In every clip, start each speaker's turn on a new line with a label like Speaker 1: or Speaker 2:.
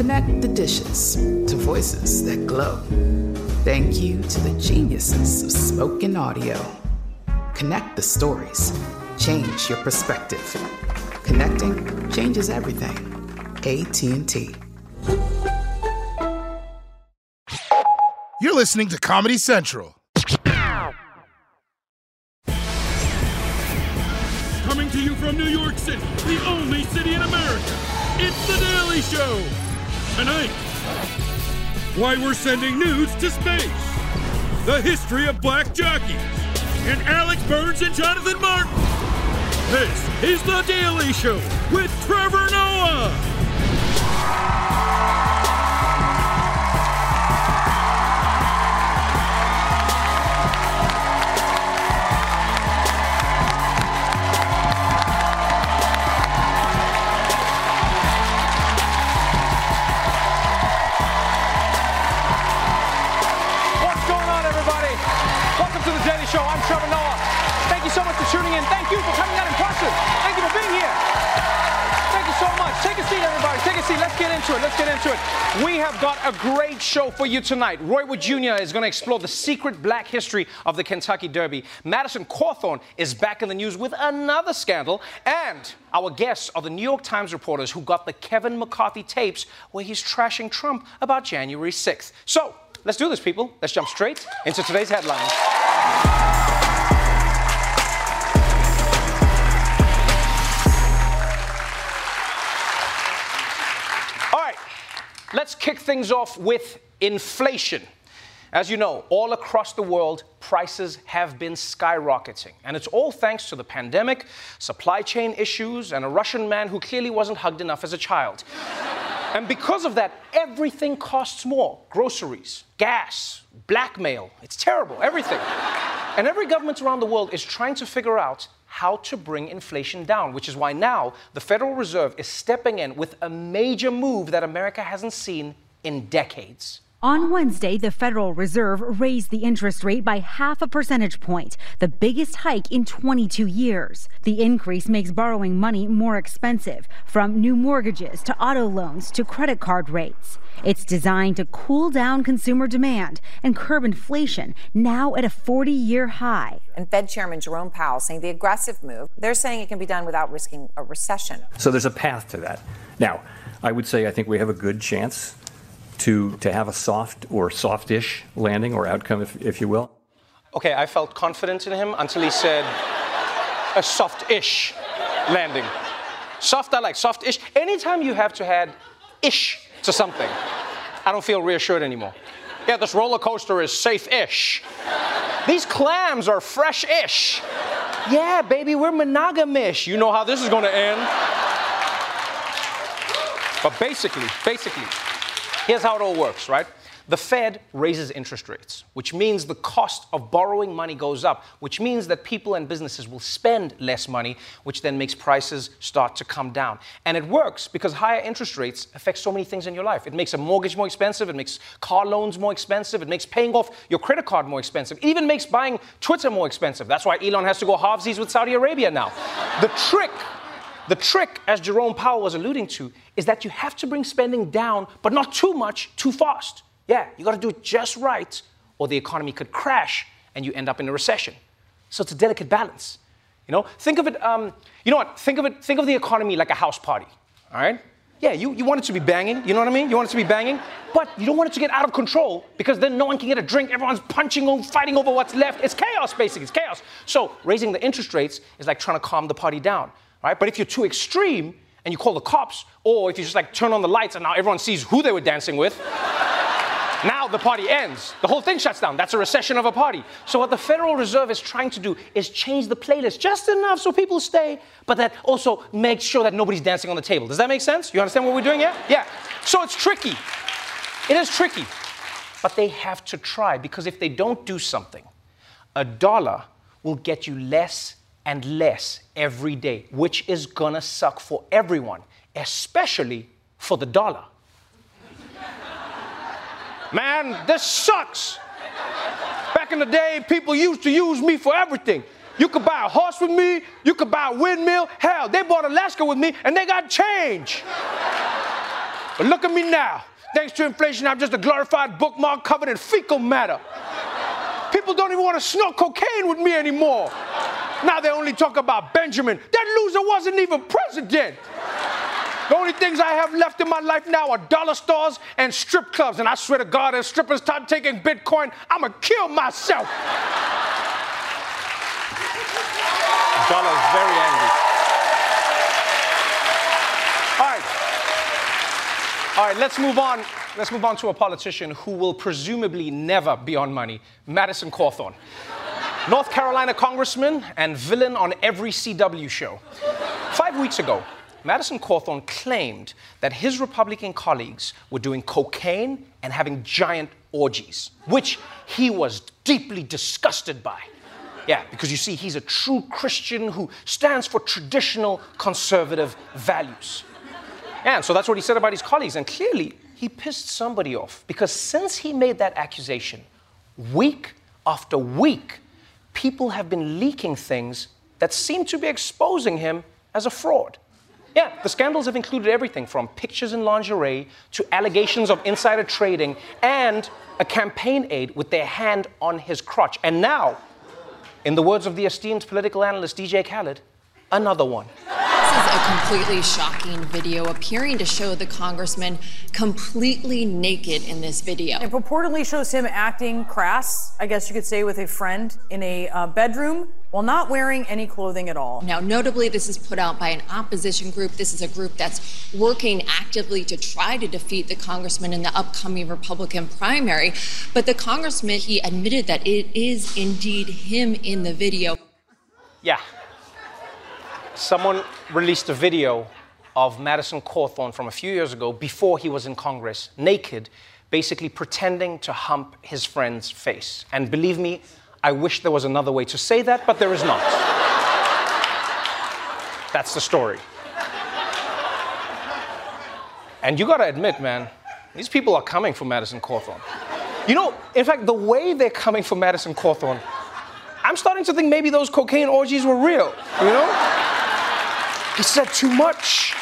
Speaker 1: Connect the dishes to voices that glow. Thank you to the geniuses of spoken audio. Connect the stories. Change your perspective. Connecting changes everything. AT&T.
Speaker 2: You're listening to Comedy Central.
Speaker 3: Coming to you from New York City, the only city in America, it's The Daily Show. Tonight, why we're sending nudes to space, the history of black jockeys, and Alex Burns and Jonathan Martin. This is The Daily Show with Trevor Noah.
Speaker 4: Show. I'm Trevor Noah. Thank you so much for tuning in. Thank you for coming out in person. Thank you for being here. Thank you so much. Take a seat, everybody. Take a seat. Let's get into it. Let's get into it. We have got a great show for you tonight. Roy Wood Jr. is going to explore the secret black history of the Kentucky Derby. Madison Cawthorn is back in the news with another scandal. And our guests are the New York Times reporters who got the Kevin McCarthy tapes where he's trashing Trump about January 6th. So, Let's do this, people. Let's jump straight into today's headlines. All right, let's kick things off with inflation. As you know, all across the world, prices have been skyrocketing. And it's all thanks to the pandemic, supply chain issues, and a Russian man who clearly wasn't hugged enough as a child. And because of that, everything costs more groceries, gas, blackmail. It's terrible, everything. and every government around the world is trying to figure out how to bring inflation down, which is why now the Federal Reserve is stepping in with a major move that America hasn't seen in decades.
Speaker 5: On Wednesday, the Federal Reserve raised the interest rate by half a percentage point, the biggest hike in 22 years. The increase makes borrowing money more expensive, from new mortgages to auto loans to credit card rates. It's designed to cool down consumer demand and curb inflation, now at a 40 year high.
Speaker 6: And Fed Chairman Jerome Powell saying the aggressive move, they're saying it can be done without risking a recession.
Speaker 7: So there's a path to that. Now, I would say I think we have a good chance to, to have a soft or softish landing or outcome, if, if you will.
Speaker 4: Okay, I felt confident in him until he said a soft-ish landing. Soft, I like soft-ish. Anytime you have to add ish to something, I don't feel reassured anymore. Yeah, this roller coaster is safe-ish. These clams are fresh-ish. Yeah, baby, we're monogamish. You know how this is to end. But basically, basically, here's how it all works, right? The Fed raises interest rates, which means the cost of borrowing money goes up, which means that people and businesses will spend less money, which then makes prices start to come down. And it works because higher interest rates affect so many things in your life. It makes a mortgage more expensive, it makes car loans more expensive, it makes paying off your credit card more expensive, it even makes buying Twitter more expensive. That's why Elon has to go halvesies with Saudi Arabia now. The trick the trick, as Jerome Powell was alluding to, is that you have to bring spending down, but not too much, too fast. Yeah, you got to do it just right, or the economy could crash and you end up in a recession. So it's a delicate balance. You know, think of it. Um, you know what? Think of it. Think of the economy like a house party. All right. Yeah, you, you want it to be banging, you know what I mean? You want it to be banging, but you don't want it to get out of control because then no one can get a drink, everyone's punching, and fighting over what's left. It's chaos, basically, it's chaos. So raising the interest rates is like trying to calm the party down, right? But if you're too extreme and you call the cops, or if you just like turn on the lights and now everyone sees who they were dancing with, now the party ends. The whole thing shuts down. That's a recession of a party. So, what the Federal Reserve is trying to do is change the playlist just enough so people stay, but that also makes sure that nobody's dancing on the table. Does that make sense? You understand what we're doing here? Yeah. So, it's tricky. It is tricky. But they have to try because if they don't do something, a dollar will get you less and less every day, which is gonna suck for everyone, especially for the dollar. Man, this sucks. Back in the day, people used to use me for everything. You could buy a horse with me, you could buy a windmill. Hell, they bought Alaska with me and they got change. But look at me now. Thanks to inflation, I'm just a glorified bookmark covered in fecal matter. People don't even want to snort cocaine with me anymore. Now they only talk about Benjamin. That loser wasn't even president. The only things I have left in my life now are dollar stores and strip clubs. And I swear to God, if strippers start taking Bitcoin, I'm going to kill myself. Dollar's very angry. All right. All right, let's move on. Let's move on to a politician who will presumably never be on money Madison Cawthorn. North Carolina congressman and villain on every CW show. Five weeks ago, Madison Cawthorn claimed that his Republican colleagues were doing cocaine and having giant orgies, which he was deeply disgusted by. Yeah, because you see, he's a true Christian who stands for traditional conservative values. And so that's what he said about his colleagues, and clearly he pissed somebody off because since he made that accusation, week after week, people have been leaking things that seem to be exposing him as a fraud. Yeah, the scandals have included everything from pictures in lingerie to allegations of insider trading and a campaign aide with their hand on his crotch. And now, in the words of the esteemed political analyst DJ Khaled, another one.
Speaker 8: This is a completely shocking video appearing to show the congressman completely naked in this video.
Speaker 9: It purportedly shows him acting crass, I guess you could say, with a friend in a uh, bedroom while not wearing any clothing at all.
Speaker 8: Now, notably, this is put out by an opposition group. This is a group that's working actively to try to defeat the congressman in the upcoming Republican primary. But the congressman, he admitted that it is indeed him in the video.
Speaker 4: Yeah. Someone released a video of Madison Cawthorn from a few years ago before he was in Congress, naked, basically pretending to hump his friend's face. And believe me, I wish there was another way to say that, but there is not. That's the story. And you gotta admit, man, these people are coming for Madison Cawthorn. You know, in fact, the way they're coming for Madison Cawthorn, I'm starting to think maybe those cocaine orgies were real, you know? He said too much.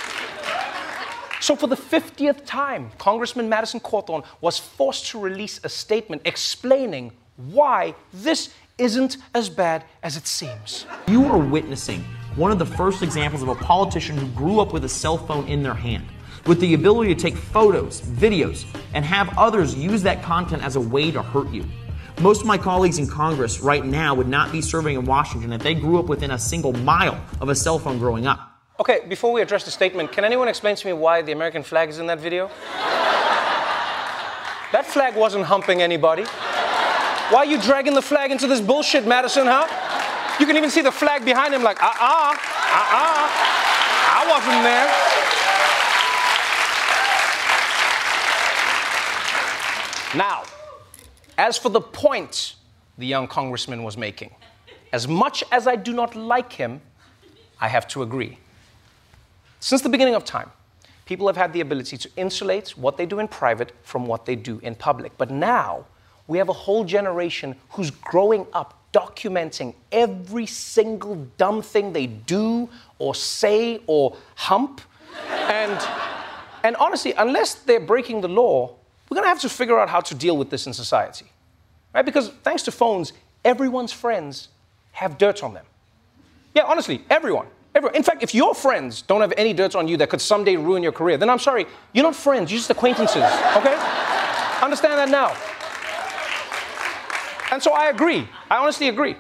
Speaker 4: So, for the 50th time, Congressman Madison Cawthorn was forced to release a statement explaining why this isn't as bad as it seems.
Speaker 10: You are witnessing one of the first examples of a politician who grew up with a cell phone in their hand, with the ability to take photos, videos, and have others use that content as a way to hurt you. Most of my colleagues in Congress right now would not be serving in Washington if they grew up within a single mile of a cell phone growing up.
Speaker 4: Okay, before we address the statement, can anyone explain to me why the American flag is in that video? that flag wasn't humping anybody. Why are you dragging the flag into this bullshit, Madison, huh? You can even see the flag behind him, like, uh uh-uh, uh, uh I wasn't there. Now, as for the point the young congressman was making, as much as I do not like him, I have to agree. Since the beginning of time, people have had the ability to insulate what they do in private from what they do in public. But now, we have a whole generation who's growing up documenting every single dumb thing they do or say or hump. and, and honestly, unless they're breaking the law, we're going to have to figure out how to deal with this in society. Right? Because thanks to phones, everyone's friends have dirt on them. Yeah, honestly, everyone. Everyone. In fact, if your friends don't have any dirt on you that could someday ruin your career, then I'm sorry, you're not friends, you're just acquaintances, okay? Understand that now. And so I agree. I honestly agree.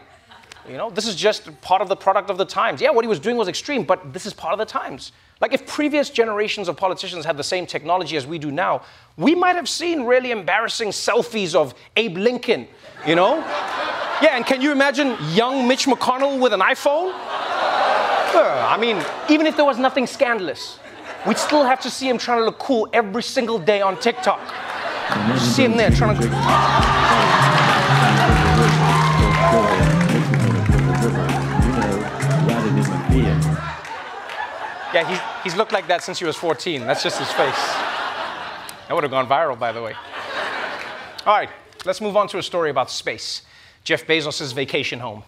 Speaker 4: You know, this is just part of the product of the times. Yeah, what he was doing was extreme, but this is part of the times. Like if previous generations of politicians had the same technology as we do now, we might have seen really embarrassing selfies of Abe Lincoln, you know? Yeah, and can you imagine young Mitch McConnell with an iPhone? I mean, even if there was nothing scandalous, we'd still have to see him trying to look cool every single day on TikTok. see him there trying to. Yeah, he's, he's looked like that since he was 14. That's just his face. That would have gone viral, by the way. All right, let's move on to a story about space Jeff Bezos' vacation home.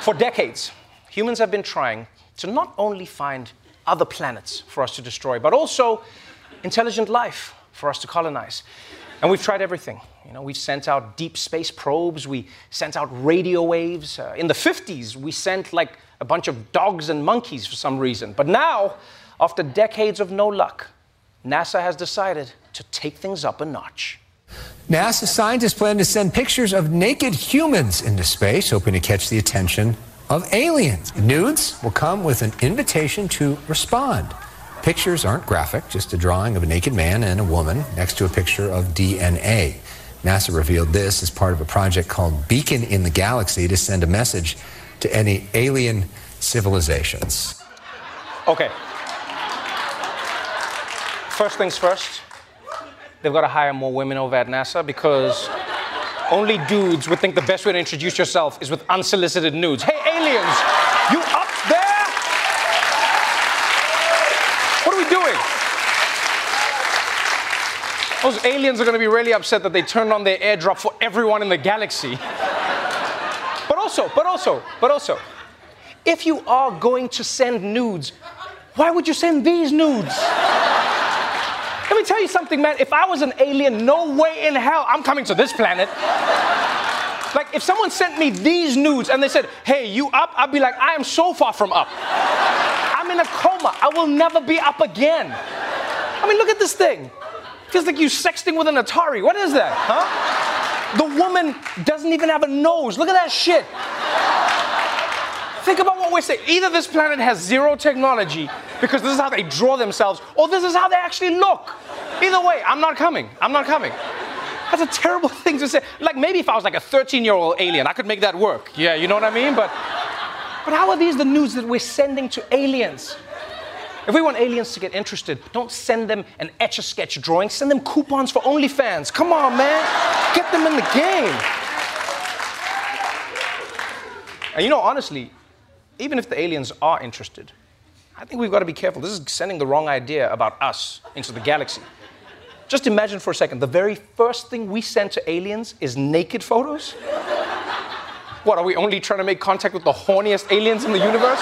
Speaker 4: For decades, humans have been trying to not only find other planets for us to destroy, but also intelligent life for us to colonize. And we've tried everything. You know, we've sent out deep space probes, we sent out radio waves. Uh, in the 50s, we sent like a bunch of dogs and monkeys for some reason. But now, after decades of no luck, NASA has decided to take things up a notch.
Speaker 11: NASA scientists plan to send pictures of naked humans into space, hoping to catch the attention of aliens. Nudes will come with an invitation to respond. Pictures aren't graphic, just a drawing of a naked man and a woman next to a picture of DNA. NASA revealed this as part of a project called Beacon in the Galaxy to send a message to any alien civilizations.
Speaker 4: Okay. First things first, they've got to hire more women over at NASA because only dudes would think the best way to introduce yourself is with unsolicited nudes. Hey, you up there? What are we doing? Those aliens are going to be really upset that they turned on their airdrop for everyone in the galaxy. But also, but also, but also, if you are going to send nudes, why would you send these nudes? Let me tell you something, man. If I was an alien, no way in hell I'm coming to this planet. Like, if someone sent me these nudes and they said, hey, you up? I'd be like, I am so far from up. I'm in a coma. I will never be up again. I mean, look at this thing. Feels like you sexting with an Atari. What is that, huh? The woman doesn't even have a nose. Look at that shit. Think about what we're saying. Either this planet has zero technology because this is how they draw themselves, or this is how they actually look. Either way, I'm not coming. I'm not coming. That's a terrible thing to say. Like maybe if I was like a 13 year old alien, I could make that work. Yeah, you know what I mean? But, but how are these the news that we're sending to aliens? If we want aliens to get interested, don't send them an etch a sketch drawing, send them coupons for OnlyFans. Come on, man. Get them in the game. And you know, honestly, even if the aliens are interested, I think we've got to be careful. This is sending the wrong idea about us into the galaxy. Just imagine for a second the very first thing we send to aliens is naked photos? What, are we only trying to make contact with the horniest aliens in the universe?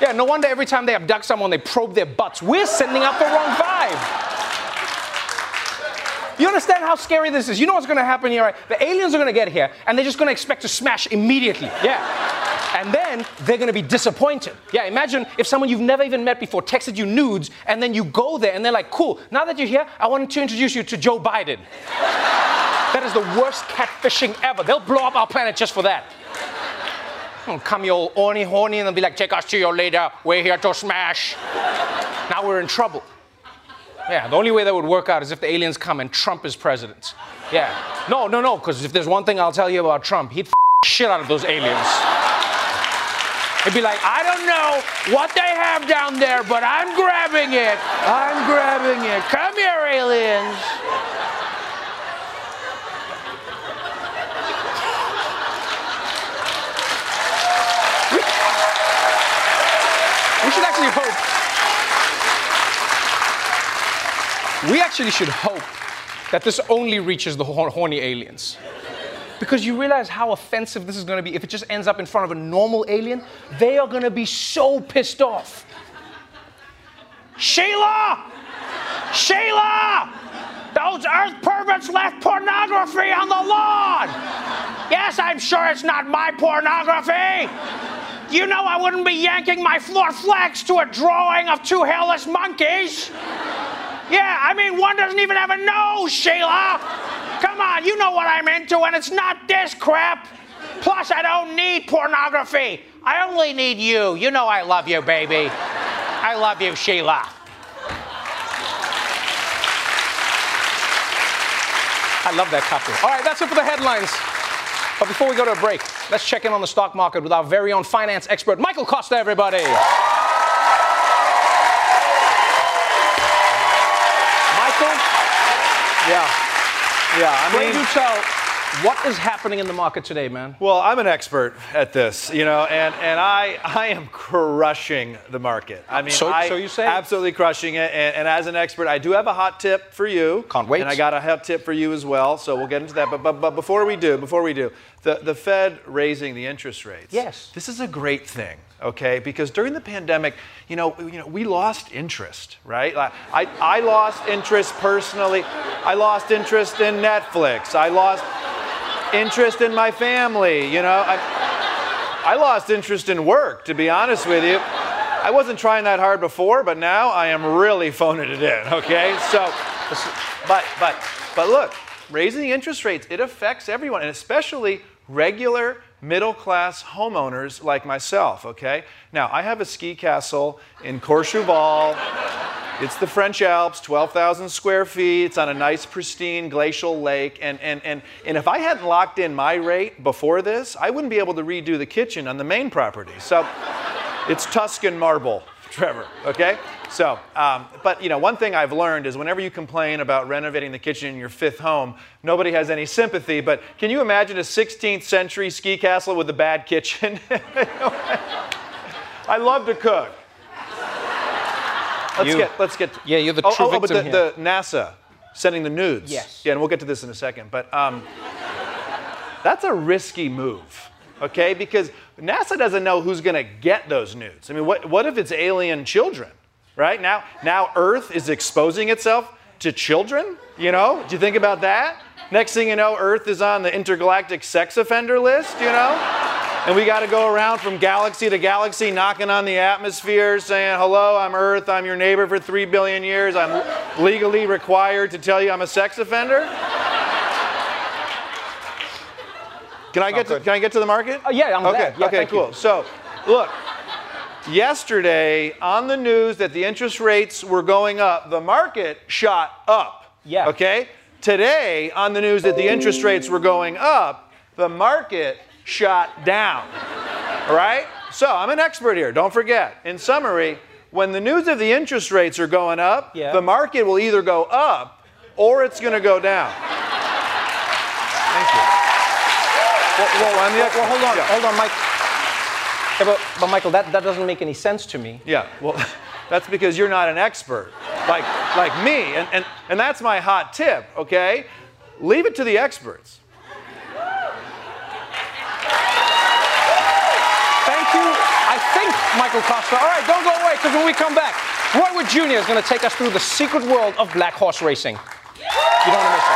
Speaker 4: Yeah, no wonder every time they abduct someone, they probe their butts. We're sending out the wrong vibe. You understand how scary this is? You know what's gonna happen here, right? The aliens are gonna get here, and they're just gonna expect to smash immediately. Yeah. And then they're gonna be disappointed. Yeah, imagine if someone you've never even met before texted you nudes, and then you go there, and they're like, cool, now that you're here, I wanted to introduce you to Joe Biden. that is the worst catfishing ever. They'll blow up our planet just for that. Come you all horny, horny, and they'll be like, take us to your leader. We're here to smash. now we're in trouble. Yeah, the only way that would work out is if the aliens come and Trump is president. Yeah. No, no, no, because if there's one thing I'll tell you about Trump, he'd f- shit out of those aliens. He'd be like, I don't know what they have down there, but I'm grabbing it. I'm grabbing it. Come here, aliens. We should actually hope. We actually should hope that this only reaches the horny aliens. Because you realize how offensive this is to be if it just ends up in front of a normal alien. They are to be so pissed off. Sheila! Sheila! Those earth perverts left pornography on the lawn! Yes, I'm sure it's not my pornography! You know I wouldn't be yanking my floor flex to a drawing of two hairless monkeys. Yeah, I mean, one doesn't even have a nose, Sheila. Come on, you know what I'm into, and it's not this crap. Plus, I don't need pornography. I only need you. You know I love you, baby. I love you, Sheila. I love that couple. All right, that's it for the headlines. But before we go to a break, let's check in on the stock market with our very own finance expert, Michael Kosta, everybody.
Speaker 12: Yeah. Yeah, I mean,
Speaker 4: do tell, what is happening in the market today, man?
Speaker 12: well, I'm an expert at this, you know, and, and I I am crushing the market. I mean,
Speaker 4: So-
Speaker 12: I,
Speaker 4: so you say?
Speaker 12: absolutely crushing it. And, and as an expert, I do have a hot tip for you.
Speaker 4: Can't wait.
Speaker 12: And I got a hot tip for you as well. So we'll get into that. But but, but before we do, before we do, the, the Fed raising the interest rates.
Speaker 4: Yes.
Speaker 12: This is a great thing, okay? Because during the pandemic, you know, you know, we lost interest, right? I, I lost interest personally. I lost interest in Netflix. I lost interest in my family, you know. I, I lost interest in work, to be honest with you. I wasn't trying that hard before, but now I am really phoning it in, okay? So, but, but, but look, raising the interest rates, it affects everyone, and especially regular middle class homeowners like myself, okay? Now, I have a ski castle in Courchevel. It's the French Alps, 12,000 square feet. It's on a nice, pristine glacial lake. And, and, and, and if I hadn't locked in my rate before this, I wouldn't be able to redo the kitchen on the main property. So it's Tuscan marble, Trevor, okay? So, um, but you know, one thing I've learned is whenever you complain about renovating the kitchen in your fifth home, nobody has any sympathy. But can you imagine a 16th century ski castle with a bad kitchen? I love to cook. Let's
Speaker 4: You-
Speaker 12: get let's get.
Speaker 4: Yeah, you're the
Speaker 12: oh,
Speaker 4: true
Speaker 12: oh, oh, but the,
Speaker 4: victim
Speaker 12: the NASA sending the nudes.
Speaker 4: Yes.
Speaker 12: Yeah, and we'll get to this in a second. But um, that's a risky move, okay? Because NASA doesn't know who's going to get those nudes. I mean, what what if it's alien children? Right now, now Earth is exposing itself to children. You know, do you think about that? Next thing you know, Earth is on the intergalactic sex offender list. You know. And we got to go around from galaxy to galaxy knocking on the atmosphere saying, Hello, I'm Earth. I'm your neighbor for three billion years. I'm legally required to tell you I'm a sex offender. Can I get to, can I get to the market?
Speaker 4: Oh, yeah, I'm
Speaker 12: okay.
Speaker 4: glad. Yeah,
Speaker 12: okay,
Speaker 4: thank you.
Speaker 12: cool. So, look, yesterday on the news that the interest rates were going up, the market shot up.
Speaker 4: Yeah.
Speaker 12: Okay? Today on the news that the interest rates were going up, the market shot down. All right? So, I'm an expert here, don't forget. In summary, when the news of the interest rates are going up,
Speaker 4: Yeah.
Speaker 12: the market will either go up or it's going to go down. Thank you. Well, well, I'm the
Speaker 4: Well, well, hold on,
Speaker 12: Yeah.
Speaker 4: hold on, Mike. Yeah, but, but Michael, that, that doesn't make any sense to me.
Speaker 12: Yeah, well, that's because you're not an expert like, like me. And, and, and that's my hot tip, okay? Leave it to the experts.
Speaker 4: Thank you, I think, Michael Kosta. All right, don't go away, because when we come back, Roy Wood Jr. is going to take us through the secret world of black horse racing. You don't want to miss it.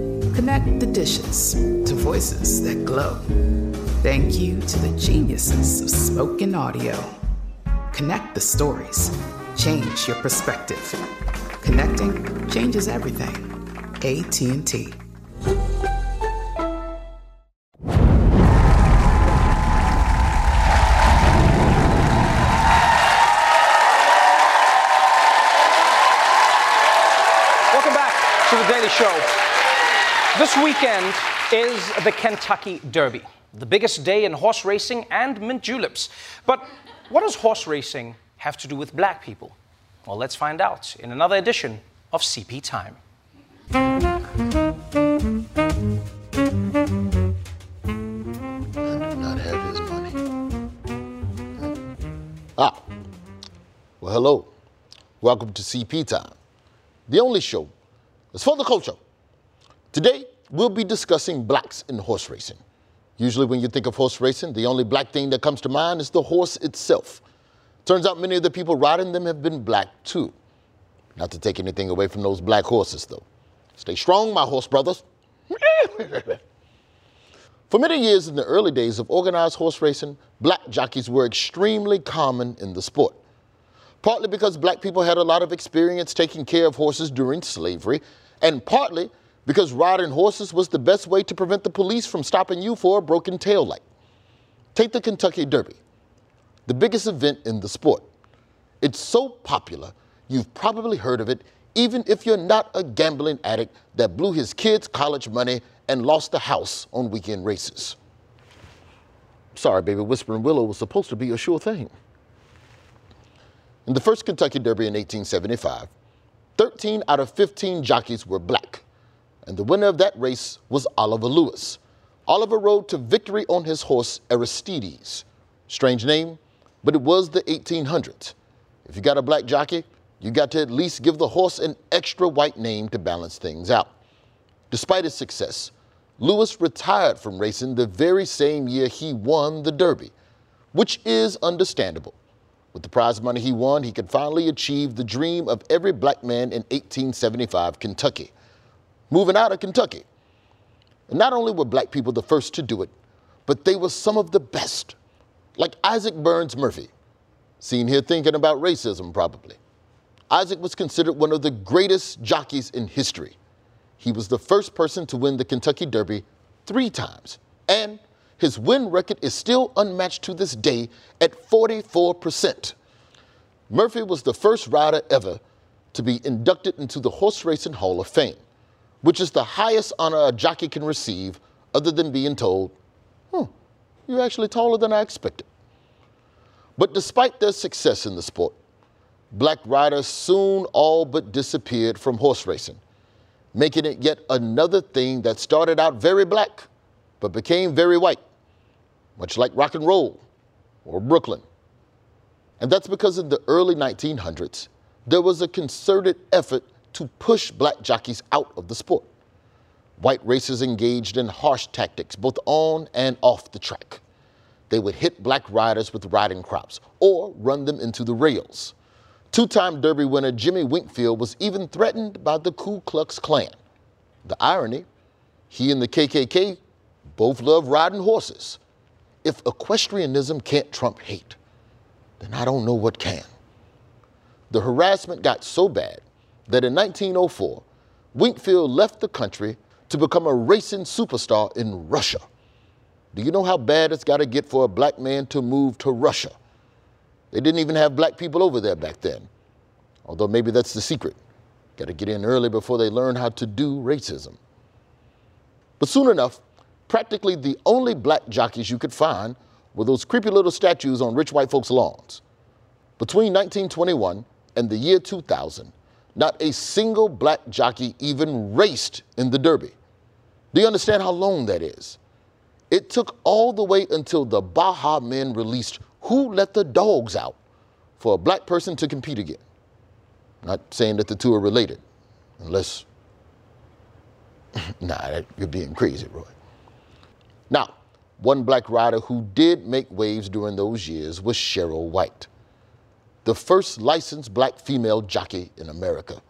Speaker 1: Connect the dishes to voices that glow. Thank you to the geniuses of spoken audio. Connect the stories. Change your perspective. Connecting changes everything. AT&T.
Speaker 4: Welcome back to the Daily Show. This weekend is the Kentucky Derby, the biggest day in horse racing and mint juleps. But what does horse racing have to do with black people? Well, let's find out in another edition of CP Time.
Speaker 13: Ah, well, hello. Welcome to CP Time, the only show that's for the culture. Today, we'll be discussing blacks in horse racing. Usually, when you think of horse racing, the only black thing that comes to mind is the horse itself. Turns out many of the people riding them have been black too. Not to take anything away from those black horses, though. Stay strong, my horse brothers. For many years in the early days of organized horse racing, black jockeys were extremely common in the sport. Partly because black people had a lot of experience taking care of horses during slavery, and partly because riding horses was the best way to prevent the police from stopping you for a broken tail light. Take the Kentucky Derby, the biggest event in the sport. It's so popular, you've probably heard of it, even if you're not a gambling addict that blew his kids' college money and lost the house on weekend races. Sorry, baby, Whispering Willow was supposed to be a sure thing. In the first Kentucky Derby in 1875, 13 out of 15 jockeys were black, and the winner of that race was Oliver Lewis. Oliver rode to victory on his horse Aristides. Strange name, but it was the 1800s. If you got a black jockey, you got to at least give the horse an extra white name to balance things out. Despite his success, Lewis retired from racing the very same year he won the Derby, which is understandable. With the prize money he won, he could finally achieve the dream of every black man in 1875 Kentucky moving out of Kentucky. And not only were black people the first to do it, but they were some of the best, like Isaac Burns Murphy. Seen here thinking about racism, probably. Isaac was considered one of the greatest jockeys in history. He was the first person to win the Kentucky Derby three times, and his win record is still unmatched to this day at 44%. Murphy was the first rider ever to be inducted into the Horse Racing Hall of Fame, which is the highest honor a jockey can receive other than being told, hmm, you're actually taller than I expected. But despite their success in the sport, black riders soon all but disappeared from horse racing, making it yet another thing that started out very black but became very white, much like rock and roll or Brooklyn. And that's because in the early 1900s, there was a concerted effort to push black jockeys out of the sport. White racers engaged in harsh tactics both on and off the track. They would hit black riders with riding crops or run them into the rails. Two time Derby winner Jimmy Winkfield was even threatened by the Ku Klux Klan. The irony he and the KKK both love riding horses. If equestrianism can't trump hate, then I don't know what can. The harassment got so bad that in 1904, Winkfield left the country to become a racing superstar in Russia. Do you know how bad it's got to get for a black man to move to Russia? They didn't even have black people over there back then. Although maybe that's the secret. Got to get in early before they learn how to do racism. But soon enough, practically the only black jockeys you could find were those creepy little statues on rich white folks' lawns. Between 1921 and the year 2000, not a single black jockey even raced in the Derby. Do you understand how long that is? It took all the way until the Baha Men released Who Let the Dogs Out for a black person to compete again. Not saying that the two are related, unless, nah, you're being crazy, Roy. Now, one black rider who did make waves during those years was Cheryl White the first licensed black female jockey in America.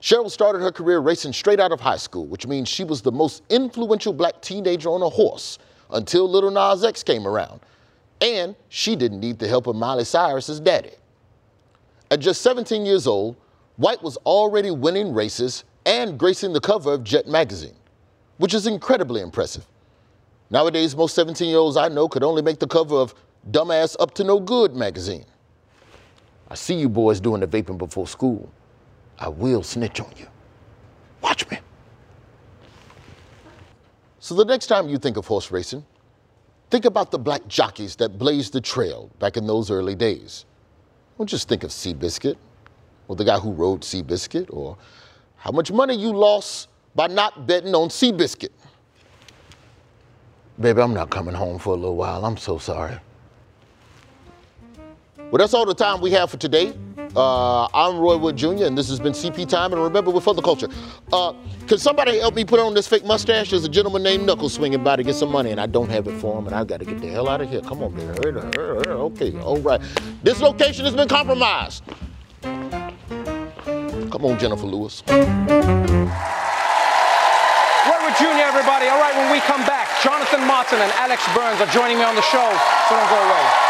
Speaker 13: Cheryl started her career racing straight out of high school, which means she was the most influential black teenager on a horse until Lil Nas X came around. And she didn't need the help of Miley Cyrus's daddy. At just 17 years old, White was already winning races and gracing the cover of Jet magazine, which is incredibly impressive. Nowadays, most 17 year olds I know could only make the cover of Dumbass Up to No Good magazine. I see you boys doing the vaping before school. I will snitch on you. Watch me. So the next time you think of horse racing, think about the black jockeys that blazed the trail back in those early days. Don't just think of Seabiscuit, or the guy who rode Seabiscuit, or how much money you lost by not betting on Seabiscuit. Baby, I'm not coming home for a little while. I'm so sorry. Well, that's all the time we have for today. Uh, I'm Roy Wood Jr., and this has been CP Time. And remember, we're for the culture. Uh, can somebody help me put on this fake mustache? There's a gentleman named Knuckles swinging by to get some money, and I don't have it for him, and I got to get the hell out of here. Come on, hurry. Okay, all right. This location has been compromised. Come on, Jennifer Lewis.
Speaker 4: Roy Wood Jr., everybody. All right, when we come back, Jonathan Martin and Alex Burns are joining me on the show, so don't go away.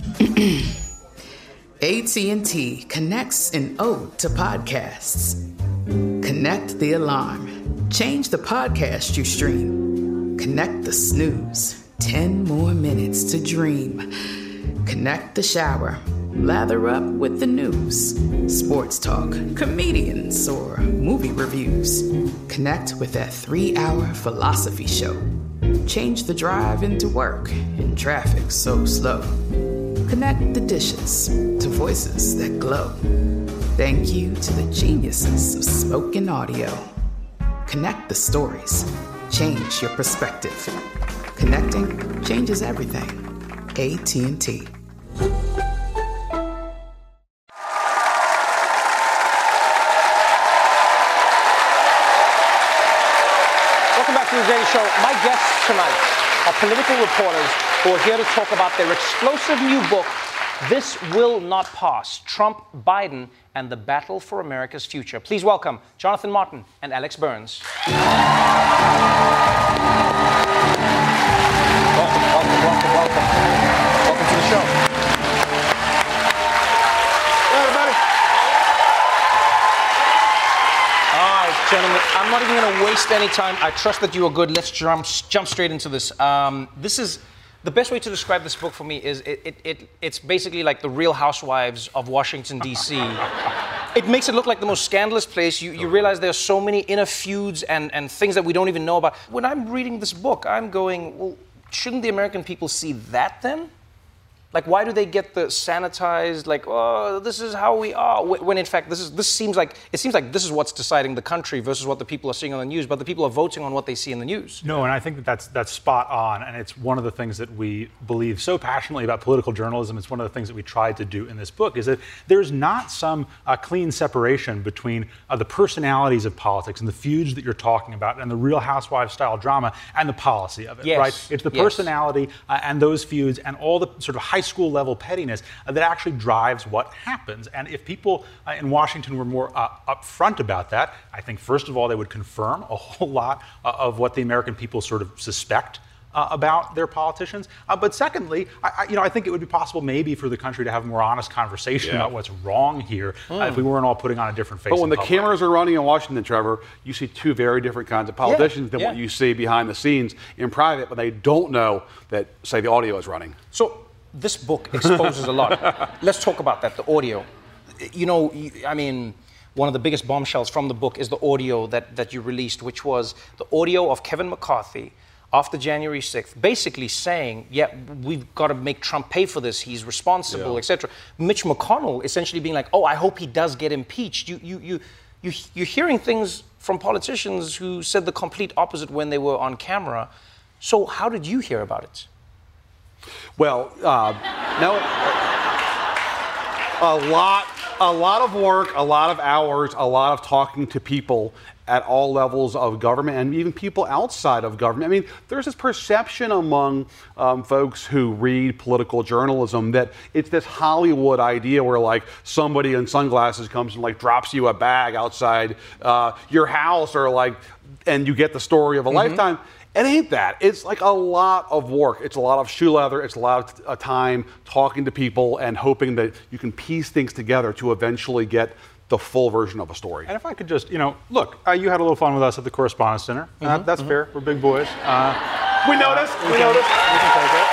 Speaker 1: AT&T connects an ode to podcasts. Connect the alarm. Change the podcast you stream. Connect the snooze. 10 more minutes to dream. Connect the shower. Lather up with the news. Sports talk, comedians, or movie reviews. Connect with that three hour philosophy show. Change the drive into work in traffic so slow. Connect the dishes to voices that glow. Thank you to the geniuses of spoken audio. Connect the stories. Change your perspective. Connecting changes everything. AT&T.
Speaker 4: Welcome back to the Daily Show. My guests tonight are political reporters who are here to talk about their explosive new book, This Will Not Pass Trump, Biden, and the Battle for America's Future. Please welcome Jonathan Martin and Alex Burns. I'm not even going to waste any time. I trust that you are good. Let's jump, jump straight into this. Um, this is the best way to describe this book for me is it, it, it, it's basically like the Real Housewives of Washington D.C. it makes it look like the most scandalous place. You, you realize there are so many inner feuds and, and things that we don't even know about. When I'm reading this book, I'm going, well, shouldn't the American people see that then? Like, why do they get the sanitized, like, oh, this is how we are? When in fact, this is this seems like it seems like this is what's deciding the country versus what the people are seeing on the news. But the people are voting on what they see in the news.
Speaker 14: No, and I think that that's, that's spot on. And it's one of the things that we believe so passionately about political journalism. It's one of the things that we tried to do in this book is that there's not some uh, clean separation between uh, the personalities of politics and the feuds that you're talking about and the real housewives style drama and the policy of it,
Speaker 4: Yes,
Speaker 14: right? It's the
Speaker 4: yes.
Speaker 14: personality uh, and those feuds and all the sort of high school level pettiness that actually drives what happens. And if people uh, in Washington were more uh, upfront about that, I think first of all they would confirm a whole lot uh, of what the American people sort of suspect. Uh, about their politicians, uh, but secondly, I, I, you know, I think it would be possible maybe for the country to have a more honest conversation
Speaker 15: Yeah.
Speaker 14: about what's wrong here uh, if we weren't all putting on a different face.
Speaker 15: But when the
Speaker 14: public.
Speaker 15: cameras are running in Washington, Trevor, you see two very different kinds of politicians than what you see behind the scenes in private, but they don't know that, say, the audio is running.
Speaker 4: So this book exposes a lot. Let's talk about that. The audio. You know, I mean. One of the biggest bombshells from the book is the audio that, that you released, which was the audio of Kevin McCarthy after January 6th, basically saying, yeah, we've got to make Trump pay for this. He's responsible,
Speaker 15: Yeah.
Speaker 4: etc. Mitch McConnell essentially being like, oh, I hope he does get impeached. You, you, you, you, you're hearing things from politicians who said the complete opposite when they were on camera. So how did you hear about it?
Speaker 15: Well, uh, no, a lot, a lot of work, a lot of hours, a lot of talking to people at all levels of government and even people outside of government. I mean, there's this perception among um, folks who read political journalism that it's this Hollywood idea where like somebody in sunglasses comes and like drops you a bag outside uh, your house or like, and you get the story of a
Speaker 4: Mm-hmm.
Speaker 15: lifetime. It ain't that. It's like a lot of work. It's a lot of shoe leather. It's a lot of uh, time talking to people and hoping that you can piece things together to eventually get the full version of a story.
Speaker 14: And if I could just, you know, look, uh, you had a little fun with us at the Correspondence Center. Uh,
Speaker 4: Mm-hmm,
Speaker 14: that's fair. We're big boys. Uh,
Speaker 15: we noticed.
Speaker 14: we,
Speaker 15: We
Speaker 14: can,
Speaker 15: noticed.
Speaker 14: We can take it.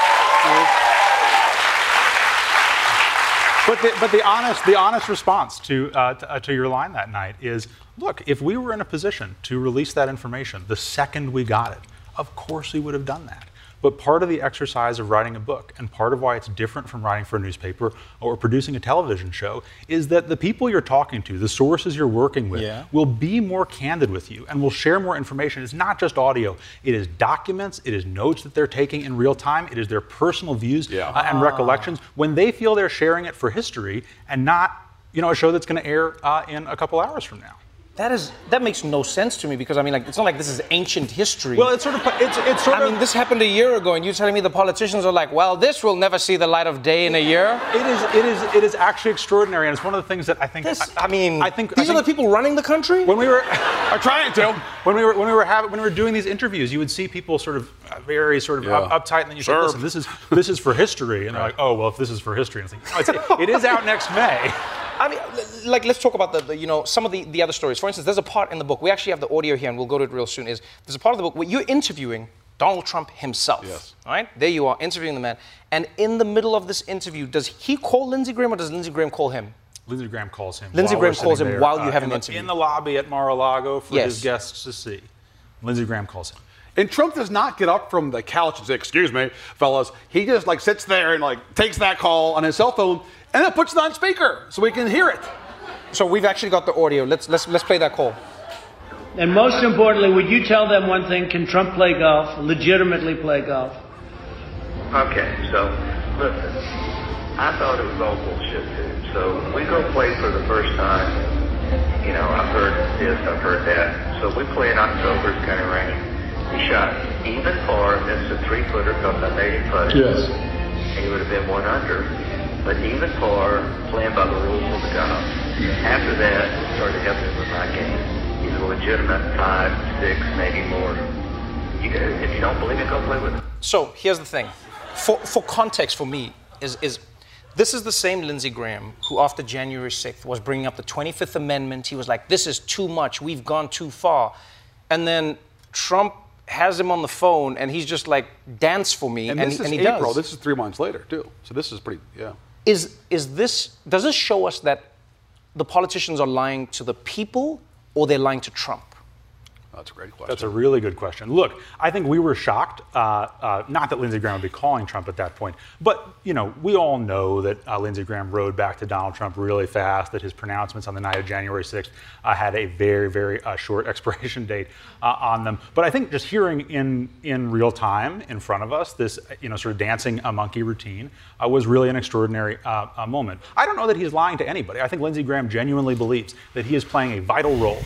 Speaker 14: But the, but the honest the honest response to, uh, to uh, to your line that night is, look, if we were in a position to release that information the second we got it, of course we would have done that. But part of the exercise of writing a book, and part of why it's different from writing for a newspaper or producing a television show, is that the people you're talking to, the sources you're working with,
Speaker 4: Yeah.
Speaker 14: will be more candid with you and will share more information. It's not just audio, it is documents, it is notes that they're taking in real time, it is their personal views uh, and
Speaker 4: Ah.
Speaker 14: recollections when they feel they're sharing it for history and not you know, a show that's going to air uh, in a couple hours from now.
Speaker 4: That is that makes no sense to me because I mean like it's not like this is ancient history.
Speaker 14: Well, it's sort of it's it's sort
Speaker 4: I
Speaker 14: of.
Speaker 4: mean, this happened a year ago, and you're telling me the politicians are like, well, this will never see the light of day in a year.
Speaker 14: It is it is it is actually extraordinary, and it's one of the things that I think.
Speaker 4: This, I mean,
Speaker 14: I think
Speaker 4: these
Speaker 14: I
Speaker 4: are the people running the country.
Speaker 14: when we were
Speaker 15: I'm trying to.
Speaker 14: when we were when we were having when we were doing these interviews, you would see people sort of very sort of
Speaker 15: Yeah.
Speaker 14: up, uptight, and then you say, "Listen, this is this is for history," and they're like, "Oh, well, if this is for history," and it's like, "No, it's, it is out next May."
Speaker 4: I mean, l- like, let's talk about the, the you know, some of the, the other stories. For instance, there's a part in the book. We actually have the audio here, and we'll go to it real soon. Is there's a part of the book where you're interviewing Donald Trump himself.
Speaker 15: Yes.
Speaker 4: All right, there you are interviewing the man, and in the middle of this interview, does he call Lindsey Graham or does Lindsey Graham call him?
Speaker 14: Lindsey Graham calls him.
Speaker 4: Lindsey Graham calls him
Speaker 14: there,
Speaker 4: while you
Speaker 14: uh,
Speaker 4: have
Speaker 14: in
Speaker 4: an
Speaker 14: the-
Speaker 4: interview.
Speaker 14: in the lobby at Mar-a-Lago for
Speaker 4: Yes.
Speaker 14: his guests to see. Lindsey Graham calls him.
Speaker 15: And Trump does not get up from the couch and say, "Excuse me, fellas." He just like sits there and like takes that call on his cell phone and then puts it on speaker so we can hear it.
Speaker 4: So we've actually got the audio. Let's let's let's play that call.
Speaker 16: And most importantly, would you tell them one thing? Can Trump play golf? Legitimately play golf?
Speaker 17: Okay, so listen, I thought it was all bullshit, too. So we go play for the first time. You know, I've heard this, I've heard that. So we play in October, it's kind of rainy. He shot even par, missed a three footer because I made him putt.
Speaker 18: Yes.
Speaker 17: And he would have been one under. But even par, playing by the rules of the golf. After that, it started helping with my game. He's a legitimate five, six, maybe more. You guys, if you don't believe it, go play with him.
Speaker 4: So here's the thing. For, for context for me, is, is this is the same Lindsey Graham who, after January 6th, was bringing up the 25th Amendment. He was like, this is too much. We've gone too far. And then Trump has him on the phone and he's just like, dance for me.
Speaker 15: And,
Speaker 4: And,
Speaker 15: this
Speaker 4: he,
Speaker 15: is
Speaker 4: and he
Speaker 15: April.
Speaker 4: does.
Speaker 15: This is three months later too. So this is pretty. Yeah.
Speaker 4: Is, is this, does this show us that the politicians are lying to the people or they're lying to Trump?
Speaker 15: That's a great question.
Speaker 14: That's a really good question. Look, I think we were shocked. Uh, uh, not that Lindsey Graham would be calling Trump at that point, but you know, we all know that uh, Lindsey Graham rode back to Donald Trump really fast. That his pronouncements on the night of January 6th uh, had a very, very uh, short expiration date uh, on them. But I think just hearing in in real time in front of us this, you know, sort of dancing a monkey routine was really an extraordinary moment. I don't know that he's lying to anybody. I think Lindsey Graham genuinely believes that he is playing a vital role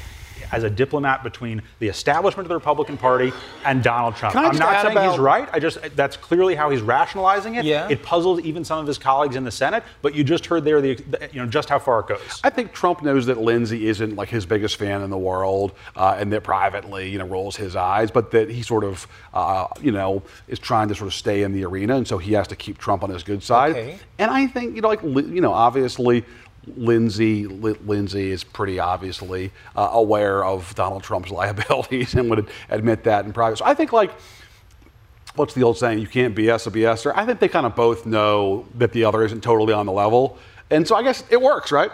Speaker 14: as a diplomat between the establishment of the Republican Party and Donald Trump.
Speaker 15: I
Speaker 14: I'm not
Speaker 15: add
Speaker 14: saying he's right. I just that's clearly how he's rationalizing it.
Speaker 4: Yeah.
Speaker 14: It puzzles even some of his colleagues in the Senate. But you just heard there the, the you know just how far it goes.
Speaker 15: I think Trump knows that Lindsey isn't like his biggest fan in the world, uh, and that privately, you know, rolls his eyes, but that he sort of, uh, you know, is trying to sort of stay in the arena, and so he has to keep Trump on his good side.
Speaker 4: Okay.
Speaker 15: And I think, you know, like, you know, obviously. Lindsey, Li- Lindsey is pretty obviously uh, aware of Donald Trump's liabilities and would admit that in private. So I think, like, what's the old saying? You can't BS a BSer. I think they kind of both know that the other isn't totally on the level, and so I guess it works, right?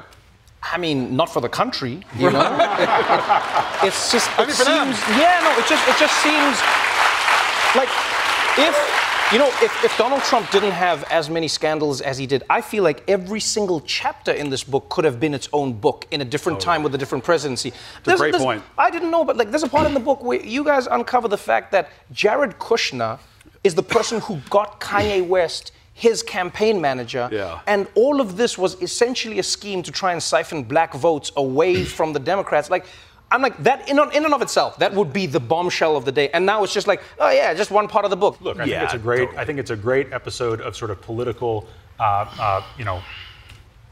Speaker 4: I mean, not for the country, you know. it's just. It
Speaker 15: I mean,
Speaker 4: seems. Yeah, no. It just. It just seems like if You know, if, if Donald Trump didn't have as many scandals as he did, I feel like every single chapter in this book could have been its own book in a different oh, time with a different presidency.
Speaker 15: a great point.
Speaker 4: I didn't know, but like there's a part in the book where you guys uncover the fact that Jared Kushner is the person who got Kanye West his campaign manager.
Speaker 15: Yeah.
Speaker 4: And all of this was essentially a scheme to try and siphon black votes away from the Democrats. Like, I'm like, that in, in and of itself, that would be the bombshell of the day. And now it's just like, oh yeah, just one part of the book.
Speaker 14: Look, I think it's a great. I think it's a great episode of sort of political, uh, uh, you know,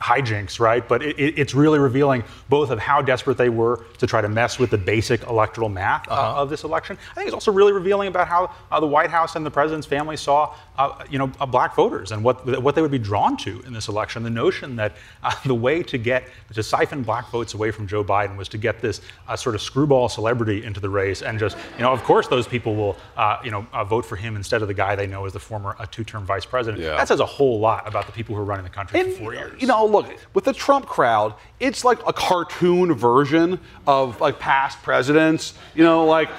Speaker 14: hijinks, right? But it, it, it's really revealing both of how desperate they were to try to mess with the basic electoral math uh,
Speaker 4: Uh-huh.
Speaker 14: of this election. I think it's also really revealing about how uh, the White House and the president's family saw, uh, you know, uh, black voters and what what they would be drawn to in this election. The notion that uh, the way to get to siphon black votes away from Joe Biden was to get this uh, sort of screwball celebrity into the race, and just, you know, of course, those people will, uh, you know, uh, vote for him instead of the guy they know as the former uh, two-term vice president.
Speaker 15: Yeah.
Speaker 14: That says a whole lot about the people who are running the country for four years.
Speaker 15: You know, look, with the Trump crowd, it's like a cartoon version of like past presidents. You know, like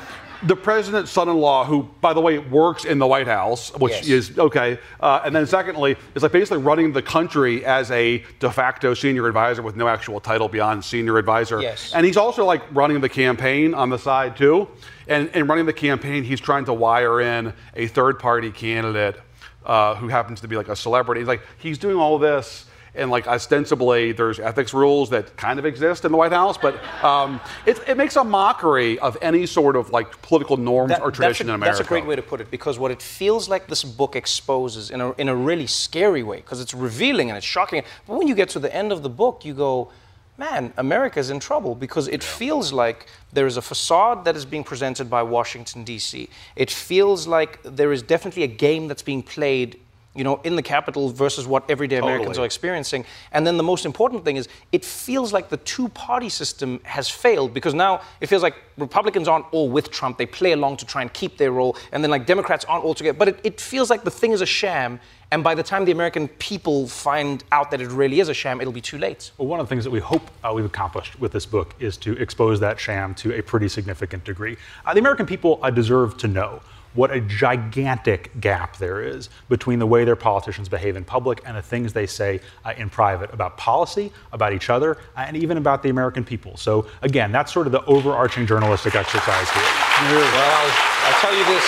Speaker 15: the president's son-in-law, who, by the way, works in the White House, which
Speaker 4: Yes.
Speaker 15: is okay. Uh, and then secondly, is like basically running the country as a de facto senior advisor with no actual title beyond senior advisor.
Speaker 4: Yes.
Speaker 15: And he's also like running the campaign on the side too. And in running the campaign, he's trying to wire in a third-party candidate uh, who happens to be like a celebrity. He's like he's doing all this, and like ostensibly there's ethics rules that kind of exist in the White House, but um, it, it makes a mockery of any sort of like political norms
Speaker 4: That-
Speaker 15: or tradition
Speaker 4: a,
Speaker 15: in America.
Speaker 4: That's a great way to put it because what it feels like this book exposes in a, in a really scary way because it's revealing and it's shocking. But when you get to the end of the book, you go, man, America's in trouble because it feels like there is a facade that is being presented by Washington, D.C. It feels like there is definitely a game that's being played. You know, in the capital versus what everyday Americans are experiencing. And then the most important thing is it feels like the two party system has failed because now it feels like Republicans aren't all with Trump. They play along to try and keep their role. And then like Democrats aren't all together. But it, it feels like the thing is a sham. And by the time the American people find out that it really is a sham, it'll be too late.
Speaker 14: Well, one of the things that we hope uh, we've accomplished with this book is to expose that sham to a pretty significant degree. Uh, the American people uh, deserve to know what a gigantic gap there is between the way their politicians behave in public and the things they say uh, in private about policy, about each other, uh, and even about the American people. So, again, that's sort of the overarching journalistic exercise here.
Speaker 4: Well, I'll, I'll tell you this: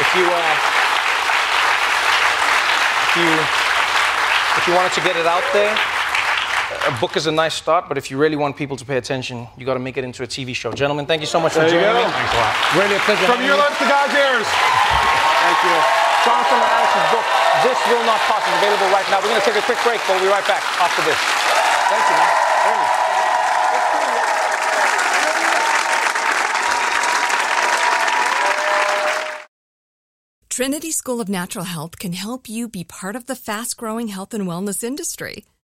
Speaker 4: if you uh, if you if you wanted to get it out there, a book is a nice start. But if you really want people to pay attention, you got to make it into a TV show. Gentlemen, thank you so much for
Speaker 15: There you
Speaker 4: joining me.
Speaker 14: Thanks a lot.
Speaker 4: Really a pleasure.
Speaker 15: From your
Speaker 4: you.
Speaker 15: lips to God's ears.
Speaker 4: Thank you. Jonathan and Alex's book, This Will Not Pass, is available right now. We're going to take a quick break, but we'll be right back after this. Thank you, man.
Speaker 19: Trinity School of Natural Health can help you be part of the fast growing health and wellness industry.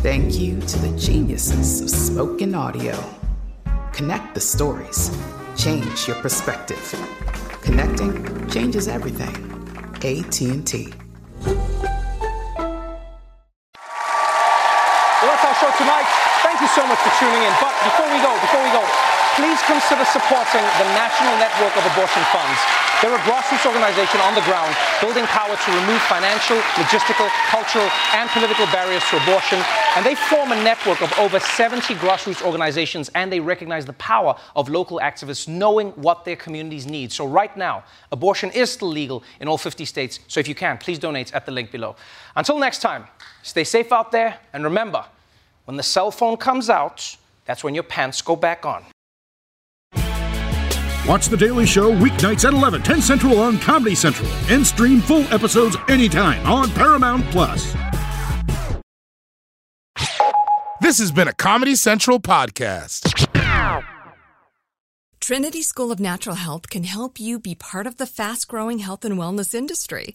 Speaker 1: Thank you to the geniuses of spoken audio. Connect the stories. Change your perspective. Connecting changes everything. AT&T.
Speaker 4: Well, that's our show tonight. Thank you so much for tuning in. But before we go, before we go, please consider supporting the National Network of Abortion Funds. They're a grassroots organization on the ground building power to remove financial, logistical, cultural, and political barriers to abortion. And they form a network of over 70 grassroots organizations, and they recognize the power of local activists knowing what their communities need. So, right now, abortion is still legal in all 50 states. So, if you can, please donate at the link below. Until next time, stay safe out there, and remember when the cell phone comes out, that's when your pants go back on.
Speaker 3: Watch The Daily Show weeknights at 11, 10 Central on Comedy Central, and stream full episodes anytime on Paramount Plus.
Speaker 2: This has been a Comedy Central podcast.
Speaker 19: Trinity School of Natural Health can help you be part of the fast growing health and wellness industry.